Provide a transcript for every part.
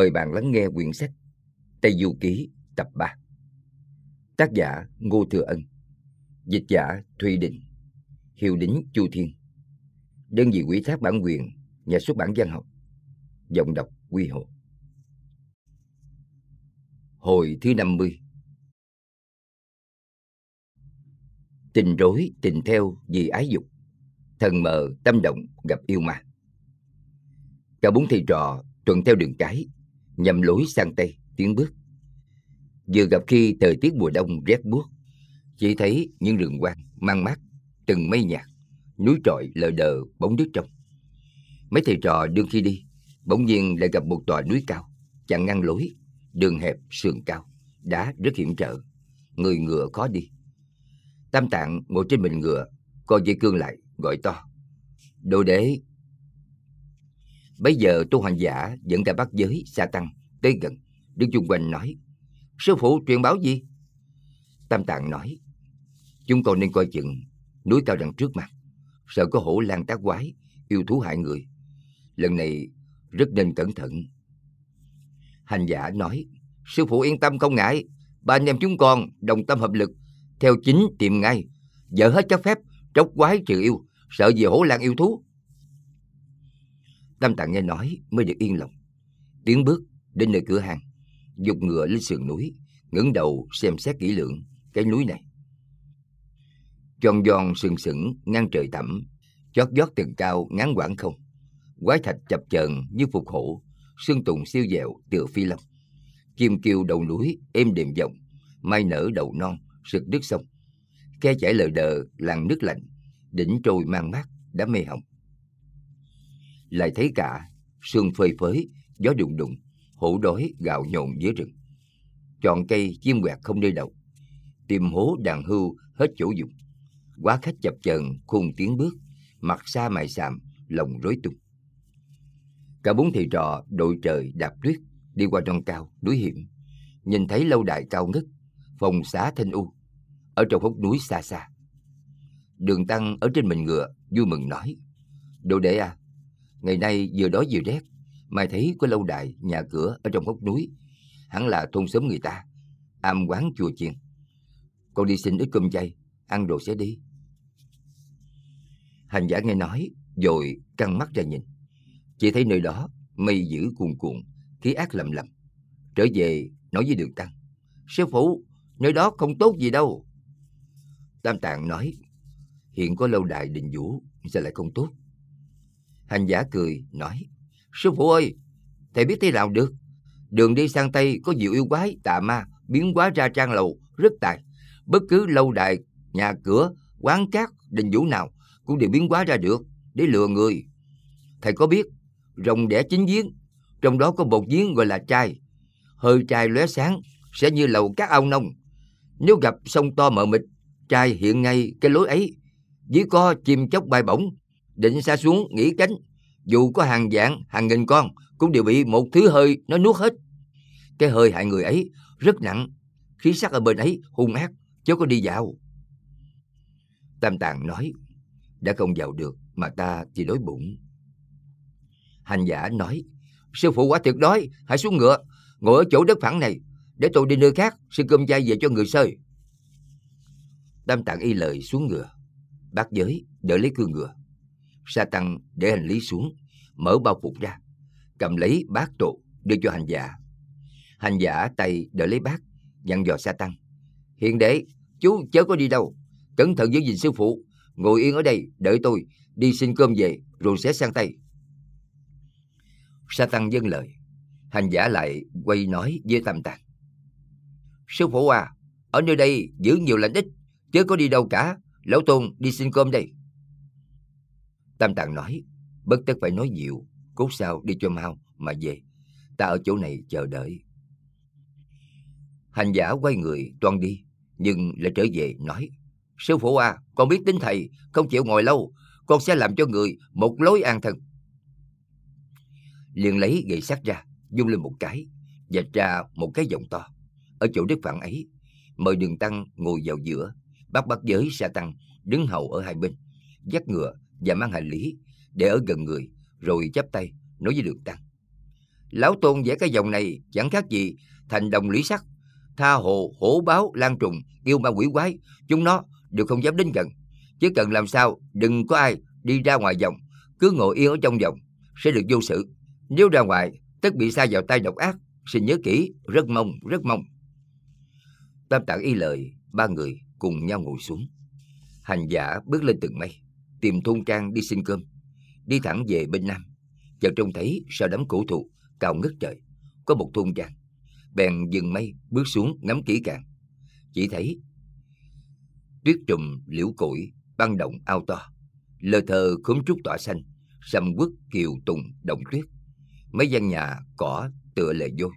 Mời bạn lắng nghe quyển sách Tây Du Ký, tập 3 Tác giả Ngô Thừa Ân. Dịch giả Thùy Định. Hiệu đính Chu Thiên. Đơn vị quỹ thác bản quyền, Nhà xuất bản văn học. Giọng đọc Quy Hồ. Hồi thứ 50 Tình rối, tình theo vì ái dục. Thần mờ, tâm động, gặp yêu ma. Cả bốn thầy trò thuận theo đường cái nhằm lối sang tây tiến bước. Vừa gặp khi thời tiết mùa đông rét buốt, chỉ thấy những rừng quang mang mát từng mây nhạt, núi trọi lờ đờ bóng nước trong mấy thầy trò đương khi đi, bỗng nhiên lại gặp một tòa núi cao, chặn ngăn lối, đường hẹp, sườn cao, đá rất hiểm trở, người ngựa khó đi. Tam tạng ngồi trên mình ngựa coi dây cương lại, gọi to, đồ đế Bây giờ tu hành giả dẫn cả bắt giới, sa tăng, tới gần, Đức chung quanh nói, Sư phụ truyền báo gì? Tam Tạng nói, chúng con nên coi chừng, núi cao đằng trước mặt, sợ có hổ lan tác quái, yêu thú hại người. Lần này rất nên cẩn thận. Hành giả nói, sư phụ yên tâm không ngại, ba anh em chúng con đồng tâm hợp lực, theo chính tìm ngay, dỡ hết các phép, tróc quái trừ yêu, sợ gì hổ lan yêu thú. Tam Tạng nghe nói mới được yên lòng. Tiến bước đến nơi cửa hàng, dục ngựa lên sườn núi, ngẩng đầu xem xét kỹ lưỡng cái núi này. Tròn giòn sừng sững ngang trời thẳm, chót vót tường cao ngắn quãng không. Quái thạch chập chờn như phục hổ, xương tùng siêu dẹo tựa phi long. Chim kiều đầu núi êm đềm giọng, mai nở đầu non sực nước sông. Khe chảy lờ đờ làng nước lạnh, đỉnh trôi mang mát đã mê hồng lại thấy cả sương phơi phới, gió đùng đùng, hổ đói gạo nhộn dưới rừng. Chọn cây chim quẹt không nơi đậu, tìm hố đàn hưu hết chỗ dùng. Quá khách chập chờn khung tiếng bước, mặt xa mày sạm, lòng rối tung. Cả bốn thầy trò đội trời đạp tuyết, đi qua trong cao, núi hiểm. Nhìn thấy lâu đài cao ngất, phòng xá thanh u, ở trong hốc núi xa xa. Đường tăng ở trên mình ngựa vui mừng nói, đồ đệ à Ngày nay vừa đói vừa rét, mai thấy có lâu đài, nhà cửa ở trong góc núi. Hẳn là thôn xóm người ta, am quán chùa chiền. Con đi xin ít cơm chay, ăn rồi sẽ đi. Hành giả nghe nói, rồi căng mắt ra nhìn. Chỉ thấy nơi đó, mây dữ cuồn cuộn, khí ác lầm lầm. Trở về, nói với đường tăng. Sư phụ, nơi đó không tốt gì đâu. Tam Tạng nói, hiện có lâu đài đình vũ, sẽ lại không tốt? Hành giả cười, nói, Sư phụ ơi, thầy biết thế nào được? Đường đi sang Tây có nhiều yêu quái, tà ma, biến hóa ra trang lầu, rất tài. Bất cứ lâu đài, nhà cửa, quán cát, đình vũ nào cũng đều biến hóa ra được để lừa người. Thầy có biết, rồng đẻ chín giếng, trong đó có một giếng gọi là trai. Hơi trai lóe sáng, sẽ như lầu các ao nông. Nếu gặp sông to mờ mịt, trai hiện ngay cái lối ấy. Dưới co chim chóc bay bổng, định xa xuống nghỉ cánh dù có hàng vạn hàng nghìn con, cũng đều bị một thứ hơi nó nuốt hết. Cái hơi hại người ấy rất nặng. Khí sắc ở bên ấy hung ác, chớ có đi vào tam tạng nói, đã không vào được mà ta chỉ đói bụng. Hành giả nói, sư phụ quả tuyệt đói, hãy xuống ngựa, ngồi ở chỗ đất phẳng này, để tôi đi nơi khác, xin cơm chay về cho người sơi. Tam tạng y lời xuống ngựa bác giới, đỡ lấy cương ngựa sa tăng để hành lý xuống mở bao phục ra cầm lấy bát trụ đưa cho hành giả hành giả tay đỡ lấy bát dặn dò sa tăng hiện đệ chú chớ có đi đâu cẩn thận giữ gìn sư phụ ngồi yên ở đây đợi tôi đi xin cơm về rồi sẽ sang tay Sa tăng dâng lời. Hành giả lại quay nói với Tam Tạng. Sư phụ à, ở nơi đây giữ nhiều lãnh ích, chớ có đi đâu cả. Lão Tôn đi xin cơm đây. Tam Tạng nói, bất tất phải nói nhiều, cốt sao đi cho mau mà về. Ta ở chỗ này chờ đợi. Hành giả quay người toan đi, nhưng lại trở về nói, Sư phụ à, con biết tính thầy, không chịu ngồi lâu, con sẽ làm cho người một lối an thân. Liền lấy gậy sắt ra, dung lên một cái, dạch ra một cái vòng to. Ở chỗ đất phản ấy, mời đường tăng ngồi vào giữa, bắt bắt giới sa tăng đứng hầu ở hai bên, dắt ngựa và mang hành lý để ở gần người, rồi chắp tay nói với đường tăng. Lão Tôn vẽ cái vòng này chẳng khác gì thành đồng lý sắc, tha hồ, hổ báo, lan trùng, yêu ma quỷ quái, chúng nó đều không dám đến gần. Chỉ cần làm sao đừng có ai đi ra ngoài vòng, cứ ngồi yên ở trong vòng sẽ được vô sự. Nếu ra ngoài, tất bị sa vào tay độc ác. Xin nhớ kỹ, rất mong, rất mong. Tam tạng y lời, ba người cùng nhau ngồi xuống. Hành giả bước lên từng mây, tìm thôn trang đi xin cơm. Đi thẳng về bên Nam, chợt trông thấy sau đám cổ thụ cao ngất trời, có một thôn trang. Bèn dừng mây bước xuống ngắm kỹ càng. Chỉ thấy tuyết trùm liễu củi, băng động ao to, lơ thơ khóm trúc tỏa xanh, sầm quất kiều tùng động tuyết. Mấy gian nhà cỏ tựa lệ vôi,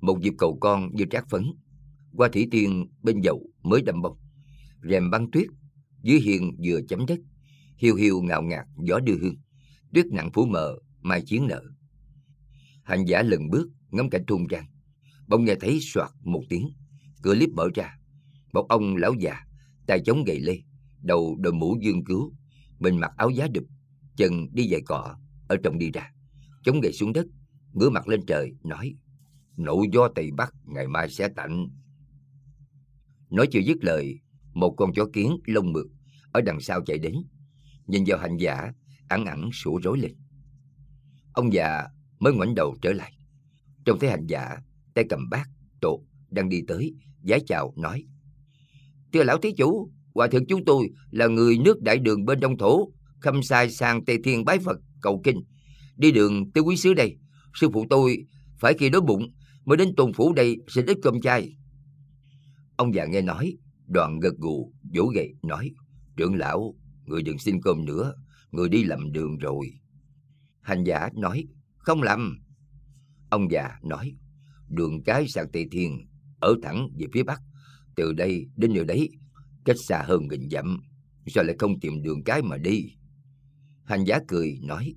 một dịp cầu con như trát phấn, qua thủy tiên bên dầu mới đâm bông, rèm băng tuyết, dưới hiên vừa chấm đất, hiu hiu ngạo ngạt gió đưa hương, tuyết nặng phủ mờ, mai chiến nợ. Hành giả lần bước ngắm cảnh thôn trang, bỗng nghe thấy soạt một tiếng, cửa liếp mở ra, một ông lão già tay chống gậy lê, đầu đội mũ dương cứu, mình mặc áo giá đụp, chân đi giày cọ, ở trong đi ra, chống gậy xuống đất, ngửa mặt lên trời, nói, nộ gió Tây Bắc ngày mai sẽ tạnh. Nói chưa dứt lời, một con chó kiến lông mượt ở đằng sau chạy đến, nhìn vào hành giả, ẳng ẳng sủa rối lên. Ông già mới ngoảnh đầu trở lại, trông thấy hành giả, tay cầm bát, tổ, đang đi tới, giái chào, nói, Thưa lão thí chủ, hòa thượng chúng tôi là người nước đại đường bên đông thổ, khâm sai sang Tây Thiên bái Phật, cầu kinh. Đi đường tới quý xứ đây, sư phụ tôi phải khi đói bụng mới đến tôn phủ đây xin ít cơm chay. Ông già nghe nói, đoàn gật gù, vỗ gậy, nói, trưởng lão, người đừng xin cơm nữa, người đi lầm đường rồi. Hành giả nói, không lầm. Ông già nói, đường cái sang Tây Thiên, ở thẳng về phía Bắc, từ đây đến nơi đấy, cách xa hơn nghìn dặm, sao lại không tìm đường cái mà đi? Hành giả cười, nói,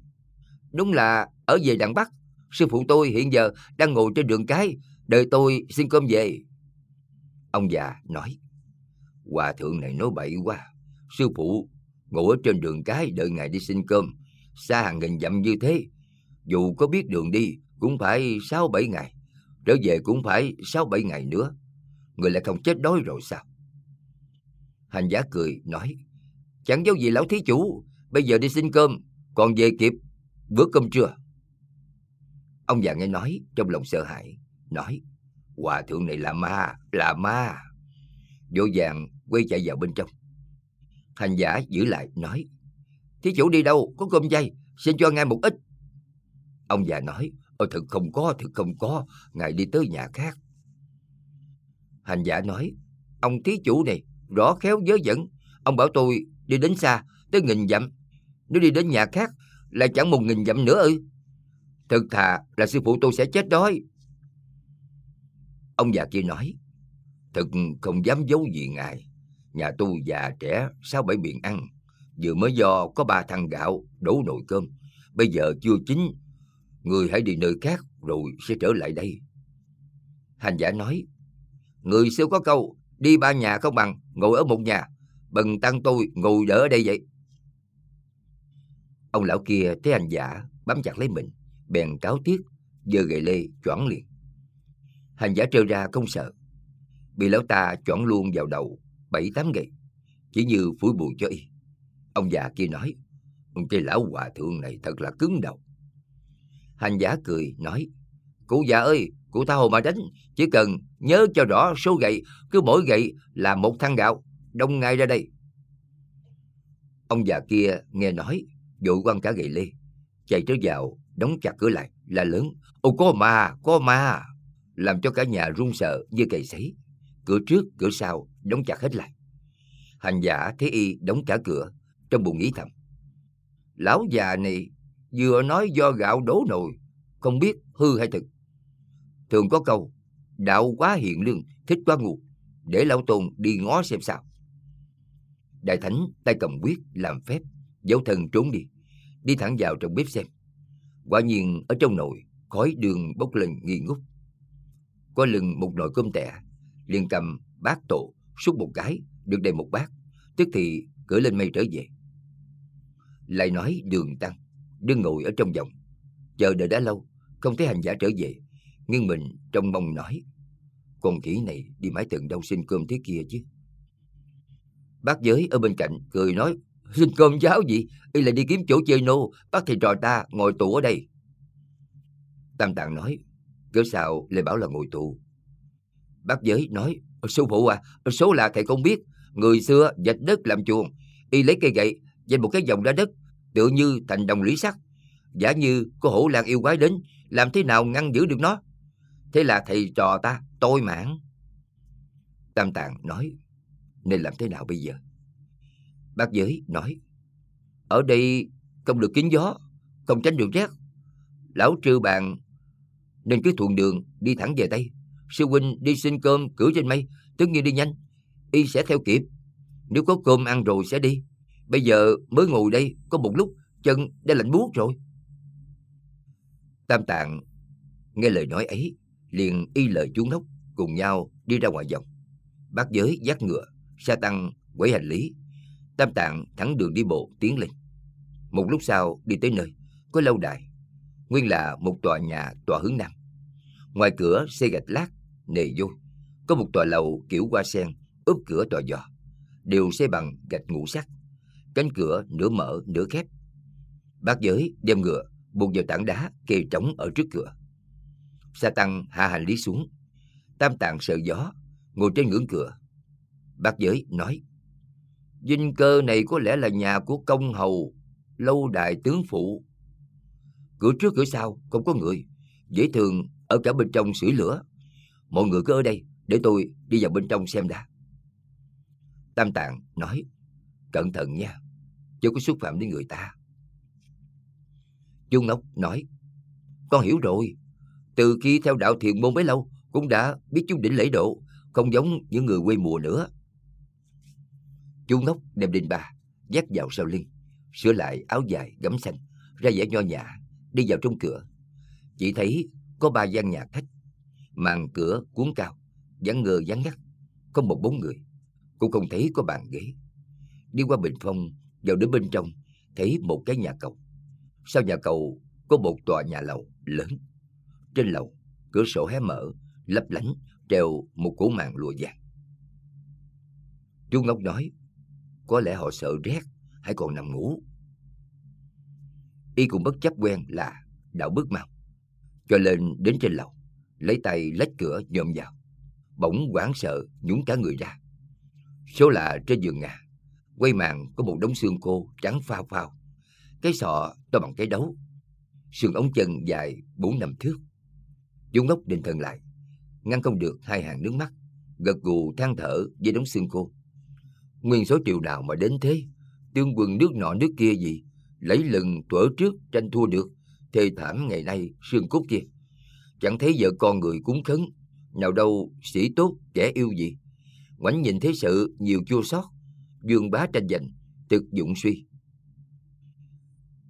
đúng là ở về đằng Bắc, sư phụ tôi hiện giờ đang ngồi trên đường cái, đợi tôi xin cơm về. Ông già nói, hòa thượng này nói bậy quá, sư phụ ngủ ở trên đường cái đợi ngài đi xin cơm, xa hàng nghìn dặm như thế, dù có biết đường đi cũng phải sáu bảy ngày, trở về cũng phải sáu bảy ngày nữa người lại không chết đói rồi sao? Hành giả cười, nói, chẳng dấu gì lão thí chủ, bây giờ đi xin cơm, còn về kịp bữa cơm trưa. Ông già nghe nói, trong lòng sợ hãi, nói, hòa thượng này là ma, là ma. Vô vàng quay chạy vào bên trong. Hành giả giữ lại, nói, thí chủ đi đâu, có cơm chay, xin cho ngài một ít. Ông già nói, Ôi thực không có, thực không có, ngài đi tới nhà khác. Hành giả nói, ông thí chủ này, rõ khéo dớ dẫn. Ông bảo tôi đi đến xa, tới nghìn dặm. Nếu đi đến nhà khác, lại chẳng một nghìn dặm nữa ư. Thực thà là sư phụ tôi sẽ chết đói. Ông già kia nói, thực không dám giấu gì ngài. Nhà tu già trẻ, sáu bảy miệng ăn. Vừa mới do có ba thằng gạo, đổ nồi cơm. Bây giờ chưa chín, người hãy đi nơi khác rồi sẽ trở lại đây. Hành giả nói, Người xưa có câu, đi ba nhà không bằng, ngồi ở một nhà. Bần tăng tôi ngồi đỡ ở đây vậy. Ông lão kia thấy hành giả, bám chặt lấy mình, bèn cáo tiếc, giơ gậy lê, choảng liền. Hành giả trơ ra không sợ. Bị lão ta choảng luôn vào đầu, bảy tám gậy, chỉ như phủi bụi cho y. Ông già kia nói, cái lão hòa thượng này thật là cứng đầu. Hành giả cười, nói, Cụ già ơi, cụ tha hồ mà đánh, chỉ cần nhớ cho rõ số gậy, cứ mỗi gậy là một thăng gạo, đông ngay ra đây. Ông già kia nghe nói, vội quăng cả gậy lê, chạy trở vào, đóng chặt cửa lại, là lớn, ô có ma, có ma, làm cho cả nhà run sợ như cày sấy. Cửa trước, cửa sau, đóng chặt hết lại. Hành giả thấy y đóng cả cửa, trong bụng nghĩ thầm. Lão già này vừa nói do gạo đổ nồi, không biết hư hay thực. Thường có câu, đạo quá hiện lương, thích quá ngu, để lão tôn đi ngó xem sao. Đại thánh tay cầm quyết làm phép, dấu thần trốn đi, đi thẳng vào trong bếp xem. Quả nhiên ở trong nồi, khói đường bốc lên nghi ngút. Có lưng một nồi cơm tẻ, liền cầm bát tổ, xúc một cái, được đầy một bát, tức thì cưỡi lên mây trở về. Lại nói đường tăng, đứng ngồi ở trong vòng, chờ đợi đã lâu, không thấy hành giả trở về, nhưng mình trong mong nói, con khỉ này đi mãi tận đâu xin cơm thế kia chứ. Bác giới ở bên cạnh cười nói, xin cơm giáo gì, y lại đi kiếm chỗ chơi nô, bác thầy trò ta ngồi tù ở đây. Tam Tạng nói, cớ sao lại bảo là ngồi tù? Bác giới nói, Ờ, sư phụ à, ờ, số là thầy không biết, người xưa dạch đất làm chuồng, y lấy cây gậy, dành một cái vòng ra đất, tựa như thành đồng lũy sắt. Giả như có hổ lang yêu quái đến, làm thế nào ngăn giữ được nó? Thế là thầy trò ta tôi mãn. Tam Tạng nói, nên làm thế nào bây giờ? Bác giới nói, ở đây không được kín gió, không tránh được rét. Lão trư bàn nên cứ thuận đường đi thẳng về Tây. Sư huynh đi xin cơm cửa trên mây, tất nhiên đi nhanh, y sẽ theo kịp. Nếu có cơm ăn rồi sẽ đi. Bây giờ mới ngồi đây có một lúc chân đã lạnh buốt rồi. Tam Tạng nghe lời nói ấy, liền y lời chú ngốc cùng nhau đi ra ngoài vòng. Bác giới dắt ngựa, sa tăng quẩy hành lý. Tam Tạng thẳng đường đi bộ tiến lên. Một lúc sau đi tới nơi, có lâu đài. Nguyên là một tòa nhà tòa hướng nam. Ngoài cửa xây gạch lát, nề vô Có một tòa lầu kiểu hoa sen, úp cửa tòa giò. Đều xây bằng gạch ngũ sắc. Cánh cửa nửa mở nửa khép. Bác giới đem ngựa buộc vào tảng đá kê trống ở trước cửa. Sa tăng hạ hành lý xuống. Tam tạng sợ gió, ngồi trên ngưỡng cửa. Bác giới nói, Dinh cơ này có lẽ là nhà của công hầu, lâu đài tướng phụ. Cửa trước cửa sau không có người, dễ thường ở cả bên trong sưởi lửa. Mọi người cứ ở đây, để tôi đi vào bên trong xem đã. Tam Tạng nói, cẩn thận nha, chứ có xúc phạm đến người ta. Dung Ngọc nói, con hiểu rồi, từ khi theo đạo thiền môn bấy lâu, cũng đã biết chú đỉnh lễ độ, không giống những người quê mùa nữa. Chú ngốc đem đinh ba, dắt vào sau lưng, sửa lại áo dài gấm xanh, ra vẻ nho nhã, đi vào trong cửa. Chỉ thấy có ba gian nhà khách, màn cửa cuốn cao, dáng ngơ dáng ngắt, không một bóng người, cũng không thấy có bàn ghế. Đi qua bình phong, vào đến bên trong, thấy một cái nhà cầu. Sau nhà cầu có một tòa nhà lầu lớn. Trên lầu, cửa sổ hé mở, lấp lánh, treo một cổ màn lụa vàng. Chú Ngốc nói, có lẽ họ sợ rét hay còn nằm ngủ. Y cũng bất chấp quen là đạo bước mau, cho lên đến trên lầu, lấy tay lách cửa nhộm vào. Bỗng hoảng sợ nhúng cả người ra. Số là trên giường ngà, quay màn có một đống xương khô trắng phao phao. Cái sọ to bằng cái đấu, xương ống chân dài bốn năm thước. dũng ngốc định thần lại, ngăn không được hai hàng nước mắt, gật gù than thở với đống xương khô. Nguyên số triều nào mà đến thế, tương quân nước nọ nước kia gì, lấy lần tuở trước tranh thua được, thê thảm ngày nay xương cốt kia. Chẳng thấy vợ con người cúng khấn, nào đâu sĩ tốt kẻ yêu gì. Ngoảnh nhìn thấy sự nhiều chua xót, dương bá tranh giành, thực dụng suy.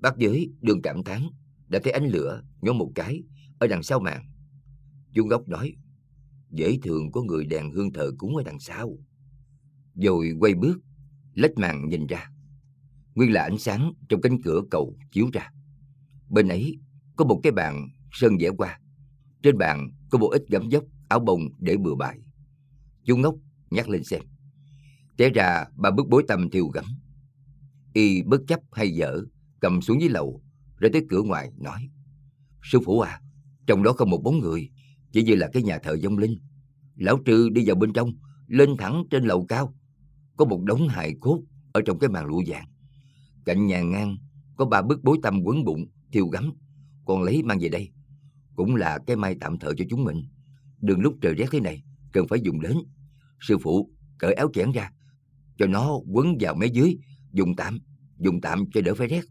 Bác giới đường cảm thán đã thấy ánh lửa nhóm một cái ở đằng sau màn. Dung Góc nói, dễ thường có người đèn hương thờ cúng ở đằng sau. Rồi quay bước, lách màn nhìn ra. Nguyên là ánh sáng trong cánh cửa cầu chiếu ra. Bên ấy có một cái bàn sơn vẽ qua. Trên bàn có bộ ít gấm dốc, áo bông để bừa bãi. Chú Ngốc nhắc lên xem. Té ra bà bước bối tâm thiêu gấm. Y bất chấp hay dở, cầm xuống dưới lầu, ra tới cửa ngoài, nói. Sư phụ à, trong đó không một bóng người, chỉ như là cái nhà thờ vong linh. Lão Trư đi vào bên trong, lên thẳng trên lầu cao. Có một đống hài cốt ở trong cái màn lụa vàng. Cạnh nhà ngang có ba bức bối tâm quấn bụng, thiêu gấm. Còn lấy mang về đây, cũng là cái may tạm thời cho chúng mình. Đừng lúc trời rét thế này, cần phải dùng đến. Sư phụ, cởi áo chẽn ra, cho nó quấn vào mé dưới, dùng tạm, dùng tạm cho đỡ phải rét.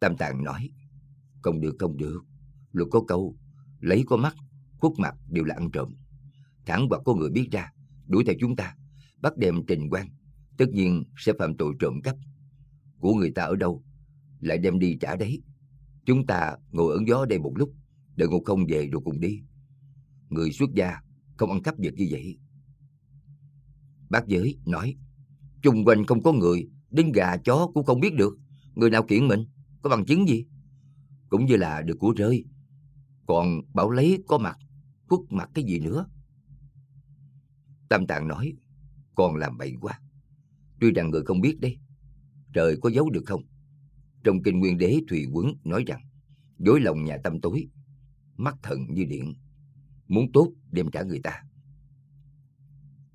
Tam Tạng nói, không được, không được. Luật có câu, lấy có mắt, khuất mặt đều là ăn trộm. Thẳng hoặc có người biết ra, đuổi theo chúng ta, bắt đem trình quan, tất nhiên sẽ phạm tội trộm cắp. Của người ta ở đâu, lại đem đi trả đấy. Chúng ta ngồi ẩn gió đây một lúc, đợi ngộ không về rồi cùng đi. Người xuất gia không ăn cắp vật như vậy. Bác giới nói, chung quanh không có người, đến gà chó cũng không biết được. Người nào kiện mình, có bằng chứng gì? Cũng như là được của rơi. Còn bảo lấy có mặt, khuất mặt cái gì nữa? Tam Tạng nói, còn làm bậy quá. Tuy rằng người không biết đấy, trời có giấu được không? Trong kinh nguyên đế Thùy Quấn nói rằng, dối lòng nhà tâm tối, mắt thần như điện, muốn tốt đem trả người ta.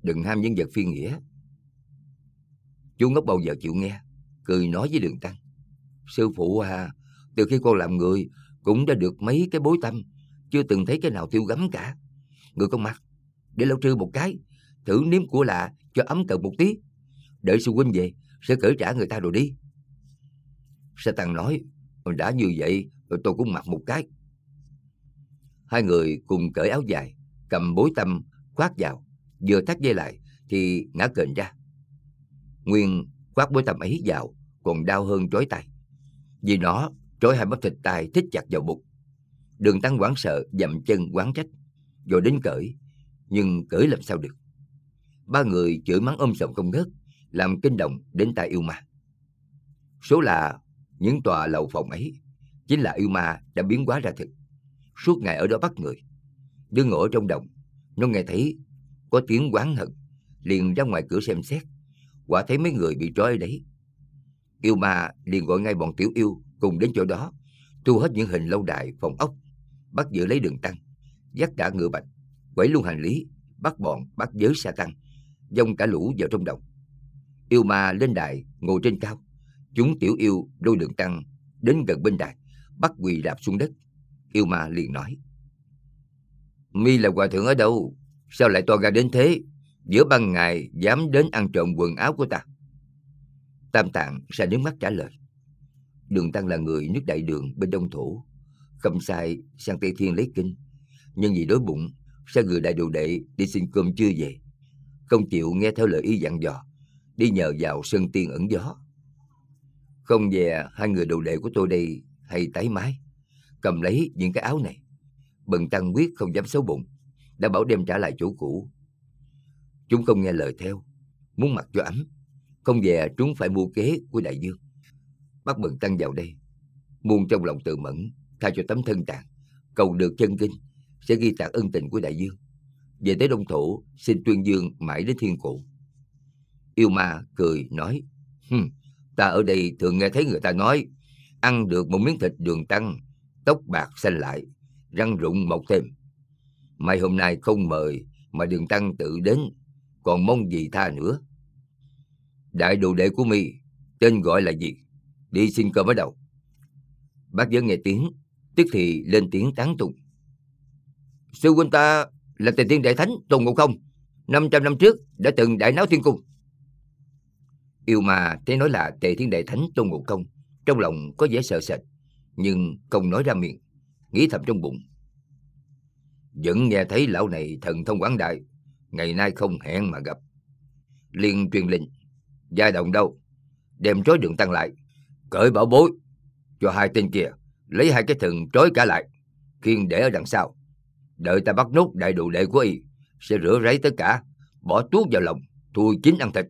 Đừng ham nhân vật phi nghĩa. Chú ngốc bao giờ chịu nghe, cười nói với đường tăng. Sư phụ à, từ khi con làm người, cũng đã được mấy cái bối tâm, chưa từng thấy cái nào tiêu gấm cả. Người con mặt, để lâu trư một cái, thử nếm của lạ cho ấm cần một tí. Đợi sư huynh về, sẽ cởi trả người ta rồi đi. Satan nói, đã như vậy, tôi cũng mặc một cái. Hai người cùng cởi áo dài, cầm bối tâm, khoác vào, vừa thắt dây lại, thì ngã kềnh ra. Nguyên khoác bối tâm ấy vào, còn đau hơn trói tay. Vì nó trói hai bắp thịt tay thích chặt vào bụng. Đường tăng quán sợ, dậm chân quán trách, rồi đến cởi, nhưng cởi làm sao được. Ba người chửi mắng ôm sầm không ngớt, làm kinh động đến tai yêu ma. Số là những tòa lầu phòng ấy chính là yêu ma đã biến hóa ra thực. Suốt ngày ở đó bắt người. Đứa ngựa trong đồng, nó nghe thấy có tiếng quán hận, liền ra ngoài cửa xem xét. Quả thấy mấy người bị trói ở đấy. Yêu ma liền gọi ngay bọn tiểu yêu cùng đến chỗ đó, thu hết những hình lâu đài, phòng ốc, bắt giữ lấy đường tăng, dắt cả ngựa bạch, quẩy luôn hành lý, bắt bọn bắt giới sa tăng, dông cả lũ vào trong đồng. Yêu ma lên đài, ngồi trên cao, Chúng tiểu yêu đôi đường tăng đến gần bên đài, bắt quỳ đạp xuống đất. Yêu ma liền nói. Mi là hòa thượng ở đâu? Sao lại to ra đến thế? Giữa ban ngày dám đến ăn trộm quần áo của ta. Tam tạng ra nước mắt trả lời. Đường Tăng là người nước đại đường bên đông thổ. Không sai sang Tây Thiên lấy kinh. Nhưng vì đói bụng, sao người đại đồ đệ đi xin cơm chưa về. Không chịu nghe theo lời y dặn dò. Đi nhờ vào sân tiên ẩn gió. Không về hai người đồ đệ của tôi đây hay tái mái, cầm lấy những cái áo này. Bần tăng quyết không dám xấu bụng, đã bảo đem trả lại chỗ cũ. Chúng không nghe lời theo, muốn mặc cho ấm. Không về chúng phải mua kế của đại dương. Bắt bần tăng vào đây, muôn trong lòng tự mẫn, tha cho tấm thân tàn, cầu được chân kinh, sẽ ghi tạc ân tình của đại dương. Về tới Đông Thổ, xin tuyên dương mãi đến thiên cổ. Yêu ma cười nói, Hừm, Ta ở đây thường nghe thấy người ta nói, ăn được một miếng thịt đường tăng, tóc bạc xanh lại, răng rụng mọc thêm. Mai hôm nay không mời, mà đường tăng tự đến, còn mong gì tha nữa. Đại đồ đệ của mi tên gọi là gì? Đi xin cơm ở đầu Bác giới nghe tiếng, tức thì lên tiếng tán tụng. Sư huynh ta là tề tiên đại thánh Tôn Ngộ Không, 500 năm trước đã từng đại náo thiên cung. Yêu ma thấy nói là tề thiên đại thánh tôn ngộ công, trong lòng có vẻ sợ sệt, nhưng không nói ra miệng, nghĩ thầm trong bụng. Vẫn nghe thấy lão này thần thông quảng đại, ngày nay không hẹn mà gặp. liền truyền lệnh, gia đồng đâu, đem trói đường tăng lại, cởi bảo bối, cho hai tên kia, lấy hai cái thần trói cả lại, khiên để ở đằng sau. Đợi ta bắt nốt đại đồ đệ của y, sẽ rửa ráy tất cả, bỏ tuốt vào lòng, thui chín ăn thịt.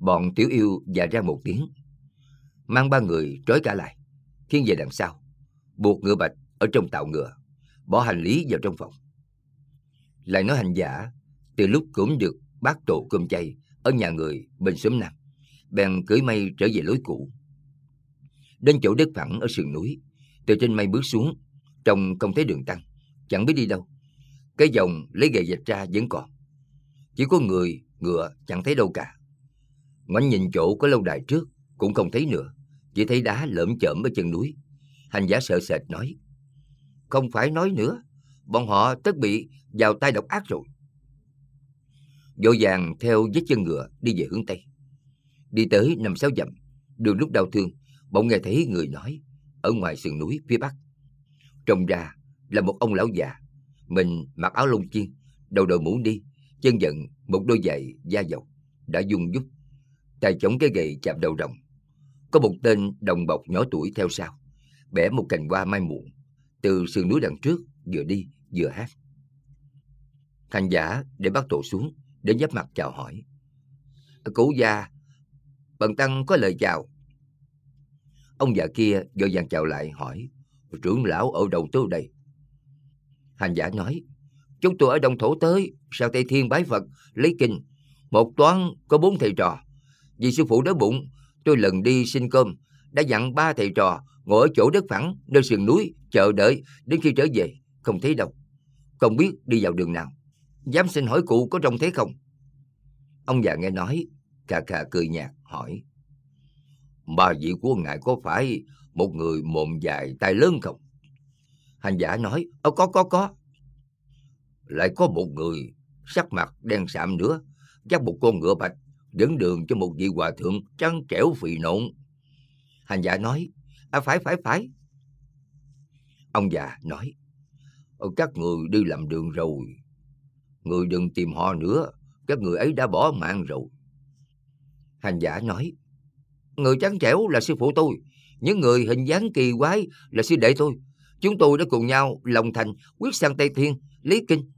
Bọn tiểu yêu dạ ra một tiếng. Mang ba người trói cả lại. Thiên về đằng sau. Buộc ngựa bạch ở trong tàu ngựa. Bỏ hành lý vào trong phòng. Lại nói hành giả. Từ lúc cũng được bác tổ cơm chay ở nhà người bên xóm Nam. Bèn cưỡi mây trở về lối cũ. Đến chỗ đất phẳng ở sườn núi. Từ trên mây bước xuống. Trông không thấy đường tăng. Chẳng biết đi đâu. Cái dòng lấy gậy dạch ra vẫn còn. Chỉ có người, ngựa chẳng thấy đâu cả. Ngoảnh nhìn chỗ có lâu đài trước, cũng không thấy nữa, chỉ thấy đá lởm chởm ở chân núi. Hành giả sợ sệt nói, không phải nói nữa, bọn họ tất bị vào tay độc ác rồi. Vội vàng theo vết chân ngựa đi về hướng Tây. Đi tới năm sáu dặm, đường lúc đau thương, bỗng nghe thấy người nói ở ngoài sườn núi phía bắc. Trông ra là một ông lão già, mình mặc áo lông chiên, đầu đội mũ đi, chân giận một đôi giày da dầu, đã dung dúc tay chống cái gậy chạm đầu rồng. Có một tên đồng bọc nhỏ tuổi theo sau, bẻ một cành hoa mai muộn, từ sườn núi đằng trước vừa đi vừa hát. Thành giả để bắt tổ xuống, đến giáp mặt chào hỏi. Cố gia, bần tăng có lời chào. Ông già kia vội vàng chào lại hỏi, trưởng lão ở đầu tôi đây? Hành giả nói, chúng tôi ở Đông Thổ tới, sao Tây Thiên bái Phật, lấy kinh. Một toán có bốn thầy trò. Vì sư phụ đói bụng, tôi lần đi xin cơm, đã dặn ba thầy trò ngồi ở chỗ đất phẳng, nơi sườn núi, chờ đợi đến khi trở về, không thấy đâu. Không biết đi vào đường nào. Dám xin hỏi cụ có trông thấy không? Ông già nghe nói, cà cà cười nhạt, hỏi. Ba vị của ngài có phải một người mồm dài tay lớn không? Hành giả nói, Ơ có có có. Lại có một người sắc mặt đen sạm nữa, dắt một con ngựa bạch, dẫn đường cho một vị hòa thượng chăn trẻo phì nộn. Hành giả nói, à phải phải phải. Ông già nói, ờ, các người đi làm đường rồi, người đừng tìm họ nữa, các người ấy đã bỏ mạng rồi. Hành giả nói, người trắng trẻo là sư phụ tôi, những người hình dáng kỳ quái là sư đệ tôi. Chúng tôi đã cùng nhau lòng thành quyết sang Tây Thiên, Lý Kinh.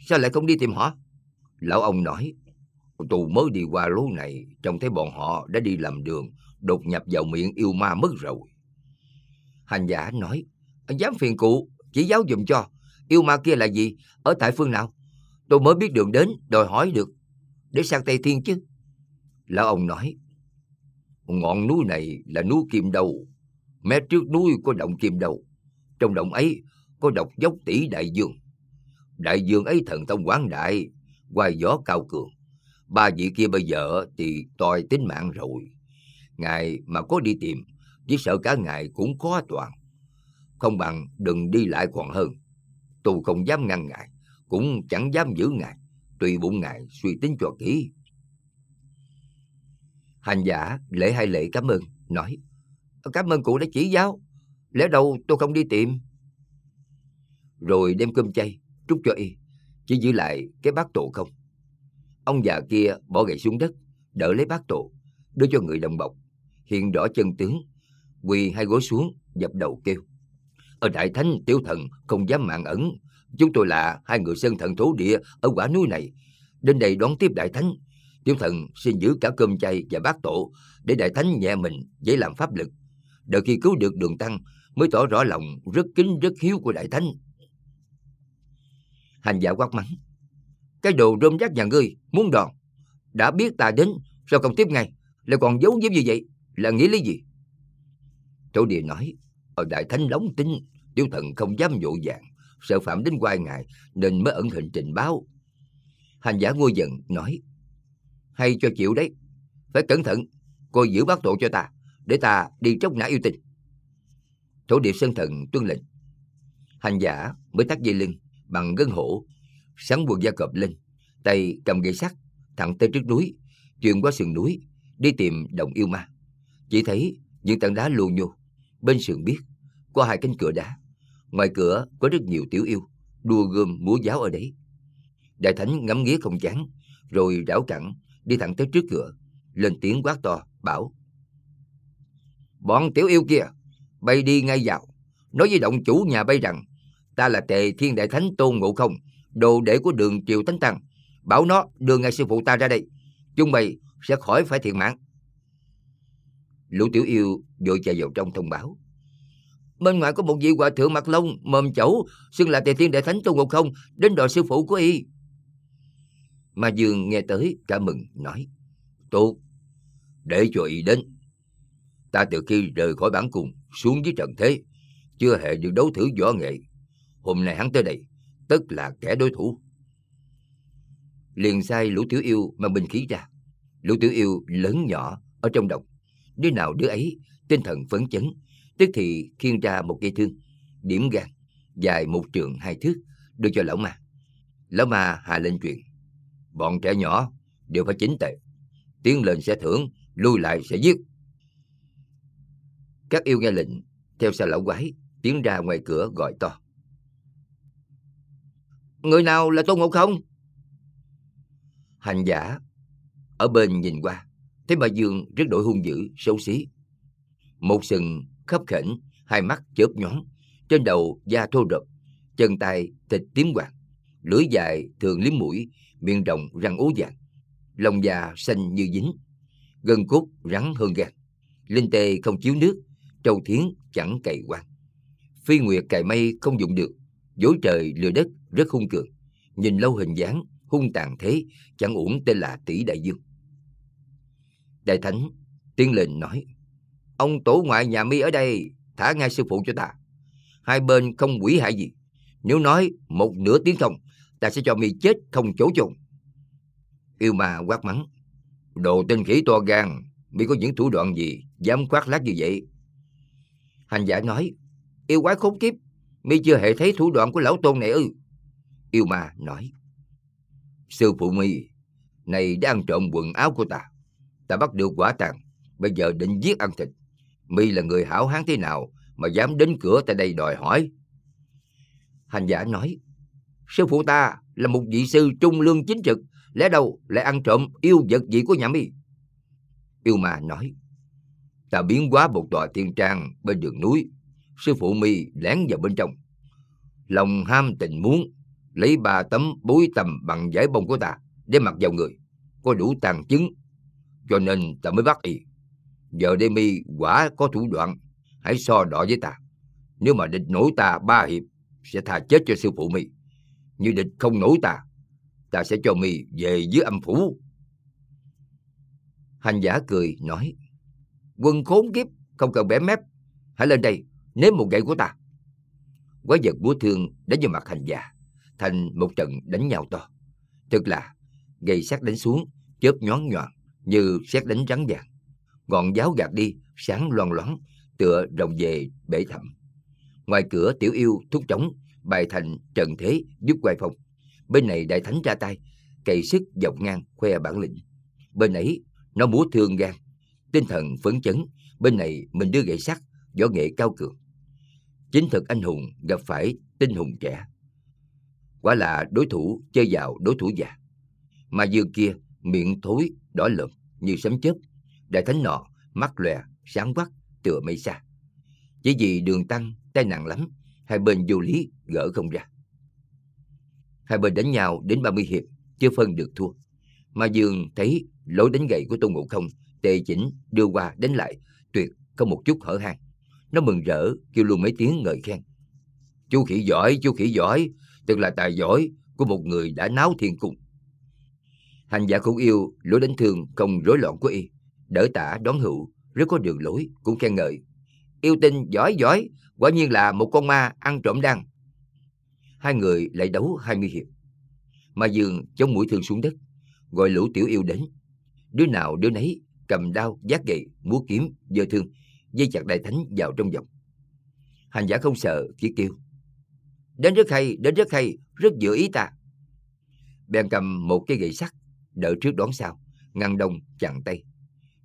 Sao lại không đi tìm họ? Lão ông nói, tù mới đi qua lối này, trông thấy bọn họ đã đi làm đường, đột nhập vào miệng yêu ma mất rồi. Hành giả nói, dám phiền cụ, chỉ giáo dùm cho, yêu ma kia là gì, ở tại phương nào? Tôi mới biết đường đến, đòi hỏi được, để sang Tây Thiên chứ. Lão ông nói, ngọn núi này là núi Kim Đầu, mé trước núi có động Kim Đầu, trong động ấy có độc dốc tỷ đại dương. Đại dương ấy thần thông quán đại, hoài gió cao cường. Ba vị kia bây giờ thì toi tính mạng rồi. Ngài mà có đi tìm, chỉ sợ cả ngài cũng khó toàn. Không bằng đừng đi lại còn hơn. Tôi không dám ngăn ngài, cũng chẳng dám giữ ngài. Tùy bụng ngài suy tính cho kỹ. Hành giả lễ hai lễ cảm ơn, nói Cảm ơn cụ đã chỉ giáo, lẽ đâu tôi không đi tìm. Rồi đem cơm chay, trút cho y, chỉ giữ lại cái bát tổ không. Ông già kia bỏ gậy xuống đất, đỡ lấy bát tổ, đưa cho người đồng bọc, hiện rõ chân tướng, quỳ hai gối xuống, dập đầu kêu. Ở Đại Thánh tiểu thần không dám mạng ẩn, chúng tôi là hai người sơn thần thổ địa ở quả núi này, đến đây đón tiếp Đại Thánh. Tiểu thần xin giữ cả cơm chay và bát tổ để Đại Thánh nhẹ mình, dễ làm pháp lực. Đợi khi cứu được đường tăng mới tỏ rõ lòng rất kính rất hiếu của Đại Thánh. Hành giả quát mắng. Cái đồ rôm rác nhà ngươi, muốn đòn. Đã biết ta đến, sao không tiếp ngay, lại còn giấu giếm như vậy, là nghĩ lý gì? Tổ địa nói, ở Đại Thánh lóng tin, tiểu thần không dám dỗ dàng, sợ phạm đến quai ngài, nên mới ẩn hình trình báo. Hành giả ngôi giận, nói, hay cho chịu đấy, phải cẩn thận, cô giữ bác tổ cho ta, để ta đi tróc nã yêu tình. Thổ địa sơn thần tuân lệnh. Hành giả mới tắt dây lưng bằng gân hổ, sắn quần da cọp lên, tay cầm gậy sắt, thẳng tới trước núi, truyền qua sườn núi, đi tìm đồng yêu ma. Chỉ thấy những tảng đá lù nhô, bên sườn biết có hai cánh cửa đá. Ngoài cửa có rất nhiều tiểu yêu, đua gươm múa giáo ở đấy. Đại thánh ngắm nghía không chán, rồi rảo cẳng đi thẳng tới trước cửa, lên tiếng quát to, bảo. Bọn tiểu yêu kia, bay đi ngay vào, nói với động chủ nhà bay rằng, ta là tề thiên đại thánh tôn ngộ không, đồ đệ của đường triều Tánh tăng, bảo nó đưa ngay sư phụ ta ra đây, chung mày sẽ khỏi phải thiệt mạng. Lũ tiểu yêu vội chạy vào trong thông báo. Bên ngoài có một vị hòa thượng mặt lông, mồm chẩu, xưng là tề thiên đại thánh tôn ngộ không, đến đòi sư phụ của y. Mà Dương nghe tới cả mừng, nói, Tốt, để cho y đến. Ta từ khi rời khỏi bản cùng xuống dưới trần thế, chưa hề được đấu thử võ nghệ. Hôm nay hắn tới đây, tức là kẻ đối thủ. Liền sai lũ tiểu yêu mang binh khí ra. Lũ tiểu yêu lớn nhỏ ở trong đồng. Đứa nào đứa ấy, tinh thần phấn chấn, tức thì khiêng ra một cây thương, điểm gan, dài một trường hai thước, đưa cho lão ma. Lão ma hạ lên chuyện. Bọn trẻ nhỏ đều phải chính tệ. Tiến lên sẽ thưởng, lui lại sẽ giết. Các yêu nghe lệnh, theo sau lão quái, tiến ra ngoài cửa gọi to. Người nào là Tôn Ngộ Không? Hành giả ở bên nhìn qua, thấy bà Dương rất đổi hung dữ, xấu xí. Một sừng khắp khỉnh hai mắt chớp nhón, trên đầu da thô rập, chân tay thịt tím hoàng, lưỡi dài thường liếm mũi, miệng rộng răng ố vàng, lông da xanh như dính, gân cốt rắn hơn gan, linh tê không chiếu nước, trâu thiến chẳng cày quan. Phi nguyệt cày mây không dụng được, dối trời lừa đất rất hung cường, nhìn lâu hình dáng hung tàn thế, chẳng uổng tên là tỷ đại dương. Đại thánh tiên lệnh nói, ông tổ ngoại nhà mi ở đây, thả ngay sư phụ cho ta. Hai bên không quỷ hại gì. Nếu nói một nửa tiếng không, ta sẽ cho mi chết không chỗ chôn. Yêu ma quát mắng, đồ tinh khỉ to gan, mi có những thủ đoạn gì, dám khoác lác như vậy. Hành giả nói, yêu quái khốn kiếp, mi chưa hề thấy thủ đoạn của lão tôn này ư. Yêu ma nói, sư phụ mi, này đang trộm quần áo của ta. Ta bắt được quả tàng bây giờ định giết ăn thịt. Mi là người hảo hán thế nào mà dám đến cửa ta đây đòi hỏi? Hành giả nói, sư phụ ta là một vị sư trung lương chính trực, lẽ đâu lại ăn trộm yêu vật gì của nhà mi? Yêu ma nói, ta biến quá một tòa thiên trang bên đường núi, sư phụ mi lén vào bên trong. Lòng ham tình muốn, lấy ba tấm bối tầm bằng giải bông của ta để mặc vào người, có đủ tàn chứng, cho nên ta mới bắt y. Giờ đây mi quả có thủ đoạn, hãy so đỏ với ta. Nếu mà địch nổi ta ba hiệp, sẽ tha chết cho sư phụ mi. Như địch không nổi ta, ta sẽ cho mi về dưới âm phủ. Hành giả cười, nói, quân khốn kiếp, không cần bẻ mép, hãy lên đây, nếm một gậy của ta. Quái vật búa thương đánh vào mặt hành giả, thành một trận đánh nhau to. Thực là, gậy sắt đánh xuống, chớp nhón nhọn, như xét đánh rắn vàng. Ngọn giáo gạt đi, sáng loan loáng, tựa rồng về bể thẳm. Ngoài cửa tiểu yêu thúc trống, bài thành trần thế giúp quay phong. Bên này đại thánh ra tay, cày sức dọc ngang khoe bản lĩnh. Bên ấy nó múa thương gan, tinh thần phấn chấn. Bên này mình đưa gậy sắt, võ nghệ cao cường. Chính thực anh hùng gặp phải tinh hùng trẻ. Quả là đối thủ chơi vào đối thủ già. Mà dương kia miệng thối đỏ lợm như sấm chớp. Đại thánh nọ mắt lòe sáng quắc tựa mây xa. Chỉ vì đường tăng tai nạn lắm, hai bên vô lý gỡ không ra. Hai bên đánh nhau đến 30 hiệp, chưa phân được thua. Mà Dương thấy lối đánh gậy của Tôn Ngộ Không tề chỉnh đưa qua đánh lại, tuyệt không một chút hở hang. Nó mừng rỡ, kêu luôn mấy tiếng ngợi khen. Chú khỉ giỏi, chú khỉ giỏi, tức là tài giỏi của một người đã náo thiên cung. Hành giả cũng yêu lối đánh thương không rối loạn của y, đỡ tả đón hữu, rất có đường lối, cũng khen ngợi. Yêu tinh giỏi giỏi, quả nhiên là một con ma ăn trộm đan. Hai người lại đấu hai mươi hiệp. Ma Dương chống mũi thương xuống đất, gọi lũ tiểu yêu đến. Đứa nào đứa nấy cầm đao, giác gậy, múa kiếm, dơ thương, dây chặt đại thánh vào trong vòng. Hành giả không sợ, chỉ kêu. Đến rất hay, đến rất hay, rất dự ý ta. Bèn cầm một cái gậy sắt, đợi trước đón sau, ngăn đông, chặn tay.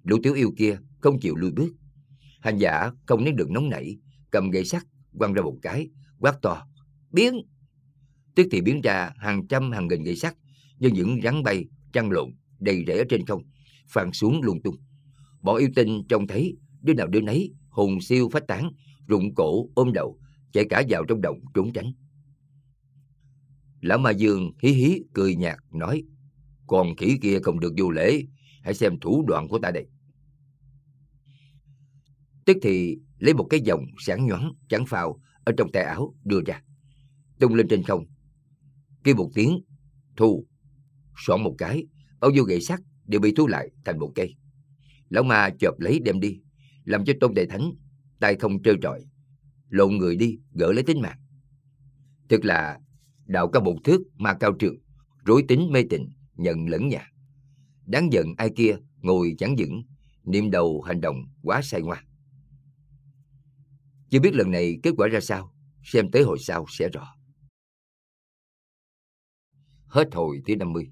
Lũ tiểu yêu kia không chịu lùi bước. Hành giả không nén được nóng nảy, cầm gậy sắt, quăng ra một cái, quát to, biến. Tức thì biến ra hàng trăm hàng nghìn gậy sắt, như những rắn bay, trăng lộn, đầy rẫy ở trên không, phàn xuống lung tung. Bọn yêu tinh trông thấy, đứa nào đứa nấy, hùng siêu phách tán, rụng cổ, ôm đầu, chạy cả vào trong động trốn tránh. Lão Ma Dương hí hí cười nhạt nói, còn khỉ kia không được vô lễ, hãy xem thủ đoạn của ta đây. Tức thì lấy một cái vòng sáng nhoáng trắng phào ở trong tay áo đưa ra, tung lên trên không. Kêu một tiếng, thu, soạn một cái, bao nhiêu gậy sắt đều bị thu lại thành một cây. Lão ma chộp lấy đem đi, làm cho Tôn Đại Thánh tay không trơ trọi, lộn người đi gỡ lấy tính mạng. Tức là đạo cao một thước mà cao trường, rối tính mê tịnh, nhận lẫn nhà. Đáng giận ai kia ngồi chẳng vững, niệm đầu hành động quá sai ngoan. Chưa biết lần này kết quả ra sao, xem tới hồi sau sẽ rõ. Hết hồi thứ 50.